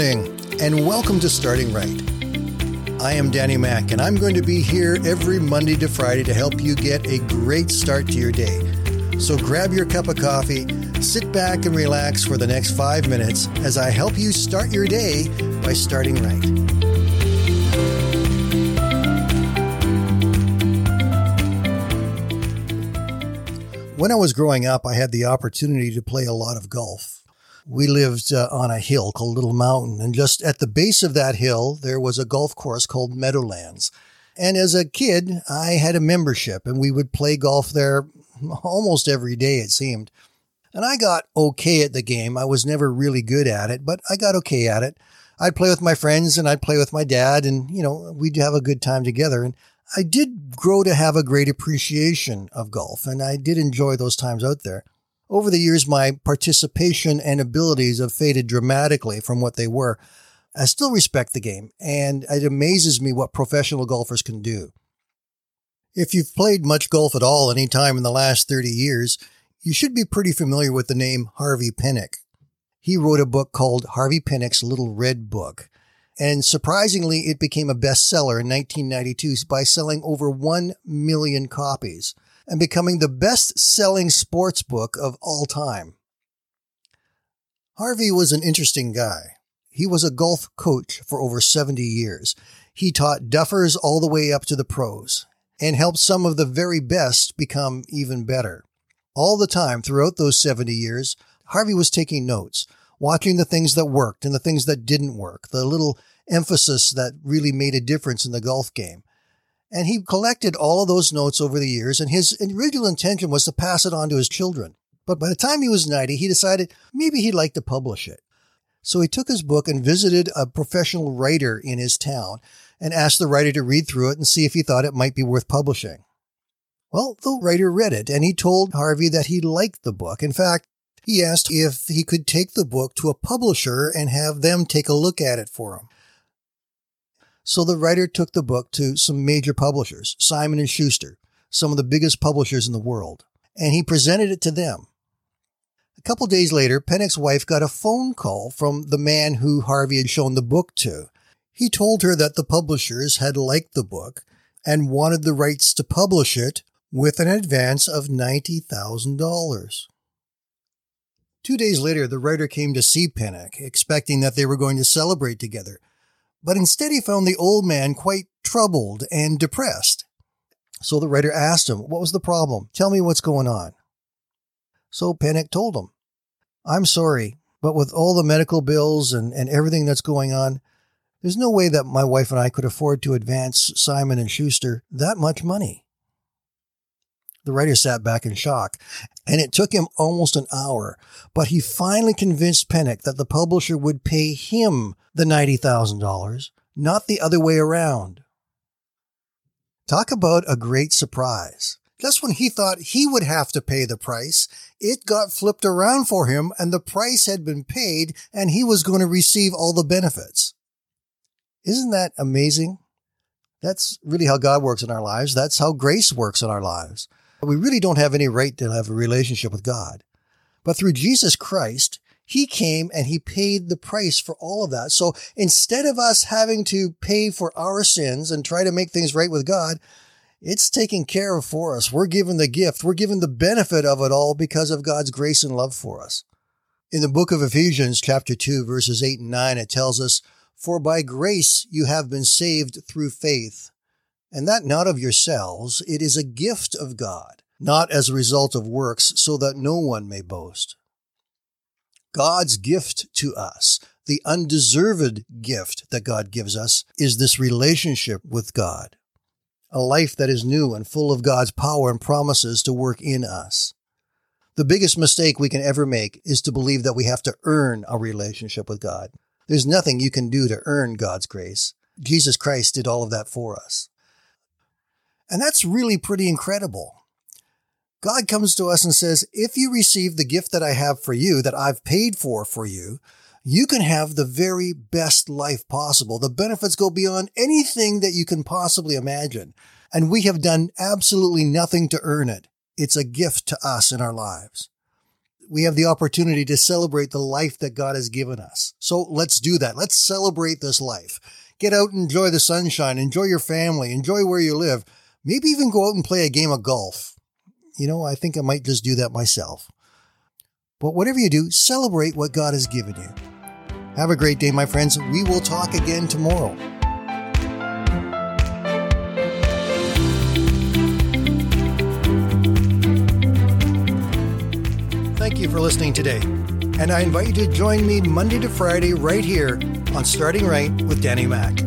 and welcome to Starting Right. I am Danny Mack, and I'm going to be here every Monday to Friday to help you get a great start to your day. So grab your cup of coffee, sit back, and relax for the next five minutes as I help you start your day by starting right. When I was growing up, I had the opportunity to play a lot of golf. We lived uh, on a hill called Little Mountain, and just at the base of that hill, there was a golf course called Meadowlands. And as a kid, I had a membership, and we would play golf there almost every day, it seemed. And I got okay at the game. I was never really good at it, but I got okay at it. I'd play with my friends and I'd play with my dad, and, you know, we'd have a good time together. And I did grow to have a great appreciation of golf, and I did enjoy those times out there. Over the years, my participation and abilities have faded dramatically from what they were. I still respect the game, and it amazes me what professional golfers can do. If you've played much golf at all any time in the last 30 years, you should be pretty familiar with the name Harvey Penick. He wrote a book called Harvey Penick's Little Red Book. And surprisingly, it became a bestseller in 1992 by selling over 1 million copies and becoming the best selling sports book of all time. Harvey was an interesting guy. He was a golf coach for over 70 years. He taught duffers all the way up to the pros and helped some of the very best become even better. All the time throughout those 70 years, Harvey was taking notes, watching the things that worked and the things that didn't work, the little emphasis that really made a difference in the golf game. And he collected all of those notes over the years, and his original intention was to pass it on to his children. But by the time he was 90, he decided maybe he'd like to publish it. So he took his book and visited a professional writer in his town and asked the writer to read through it and see if he thought it might be worth publishing. Well, the writer read it and he told Harvey that he liked the book. In fact, he asked if he could take the book to a publisher and have them take a look at it for him. So the writer took the book to some major publishers, Simon and Schuster, some of the biggest publishers in the world, and he presented it to them. A couple days later, Penick's wife got a phone call from the man who Harvey had shown the book to. He told her that the publishers had liked the book and wanted the rights to publish it with an advance of $90,000. Two days later, the writer came to see Penick, expecting that they were going to celebrate together. But instead, he found the old man quite troubled and depressed. So the writer asked him, What was the problem? Tell me what's going on. So Penick told him, I'm sorry, but with all the medical bills and, and everything that's going on, there's no way that my wife and I could afford to advance Simon and Schuster that much money. The writer sat back in shock, and it took him almost an hour, but he finally convinced Penick that the publisher would pay him the $90,000, not the other way around. Talk about a great surprise. Just when he thought he would have to pay the price, it got flipped around for him and the price had been paid and he was going to receive all the benefits. Isn't that amazing? That's really how God works in our lives. That's how grace works in our lives. We really don't have any right to have a relationship with God. But through Jesus Christ, he came and he paid the price for all of that. So instead of us having to pay for our sins and try to make things right with God, it's taken care of for us. We're given the gift. We're given the benefit of it all because of God's grace and love for us. In the book of Ephesians, chapter 2, verses 8 and 9, it tells us, For by grace you have been saved through faith, and that not of yourselves, it is a gift of God, not as a result of works, so that no one may boast. God's gift to us, the undeserved gift that God gives us, is this relationship with God. A life that is new and full of God's power and promises to work in us. The biggest mistake we can ever make is to believe that we have to earn a relationship with God. There's nothing you can do to earn God's grace. Jesus Christ did all of that for us. And that's really pretty incredible. God comes to us and says, if you receive the gift that I have for you, that I've paid for for you, you can have the very best life possible. The benefits go beyond anything that you can possibly imagine. And we have done absolutely nothing to earn it. It's a gift to us in our lives. we have the opportunity to celebrate the life that God has given us. So let's do that. Let's celebrate this life. Get out and enjoy the sunshine, enjoy your family, enjoy where you live. Maybe even go out and play a game of golf. You know, I think I might just do that myself. But whatever you do, celebrate what God has given you. Have a great day, my friends. We will talk again tomorrow. Thank you for listening today. And I invite you to join me Monday to Friday right here on Starting Right with Danny Mack.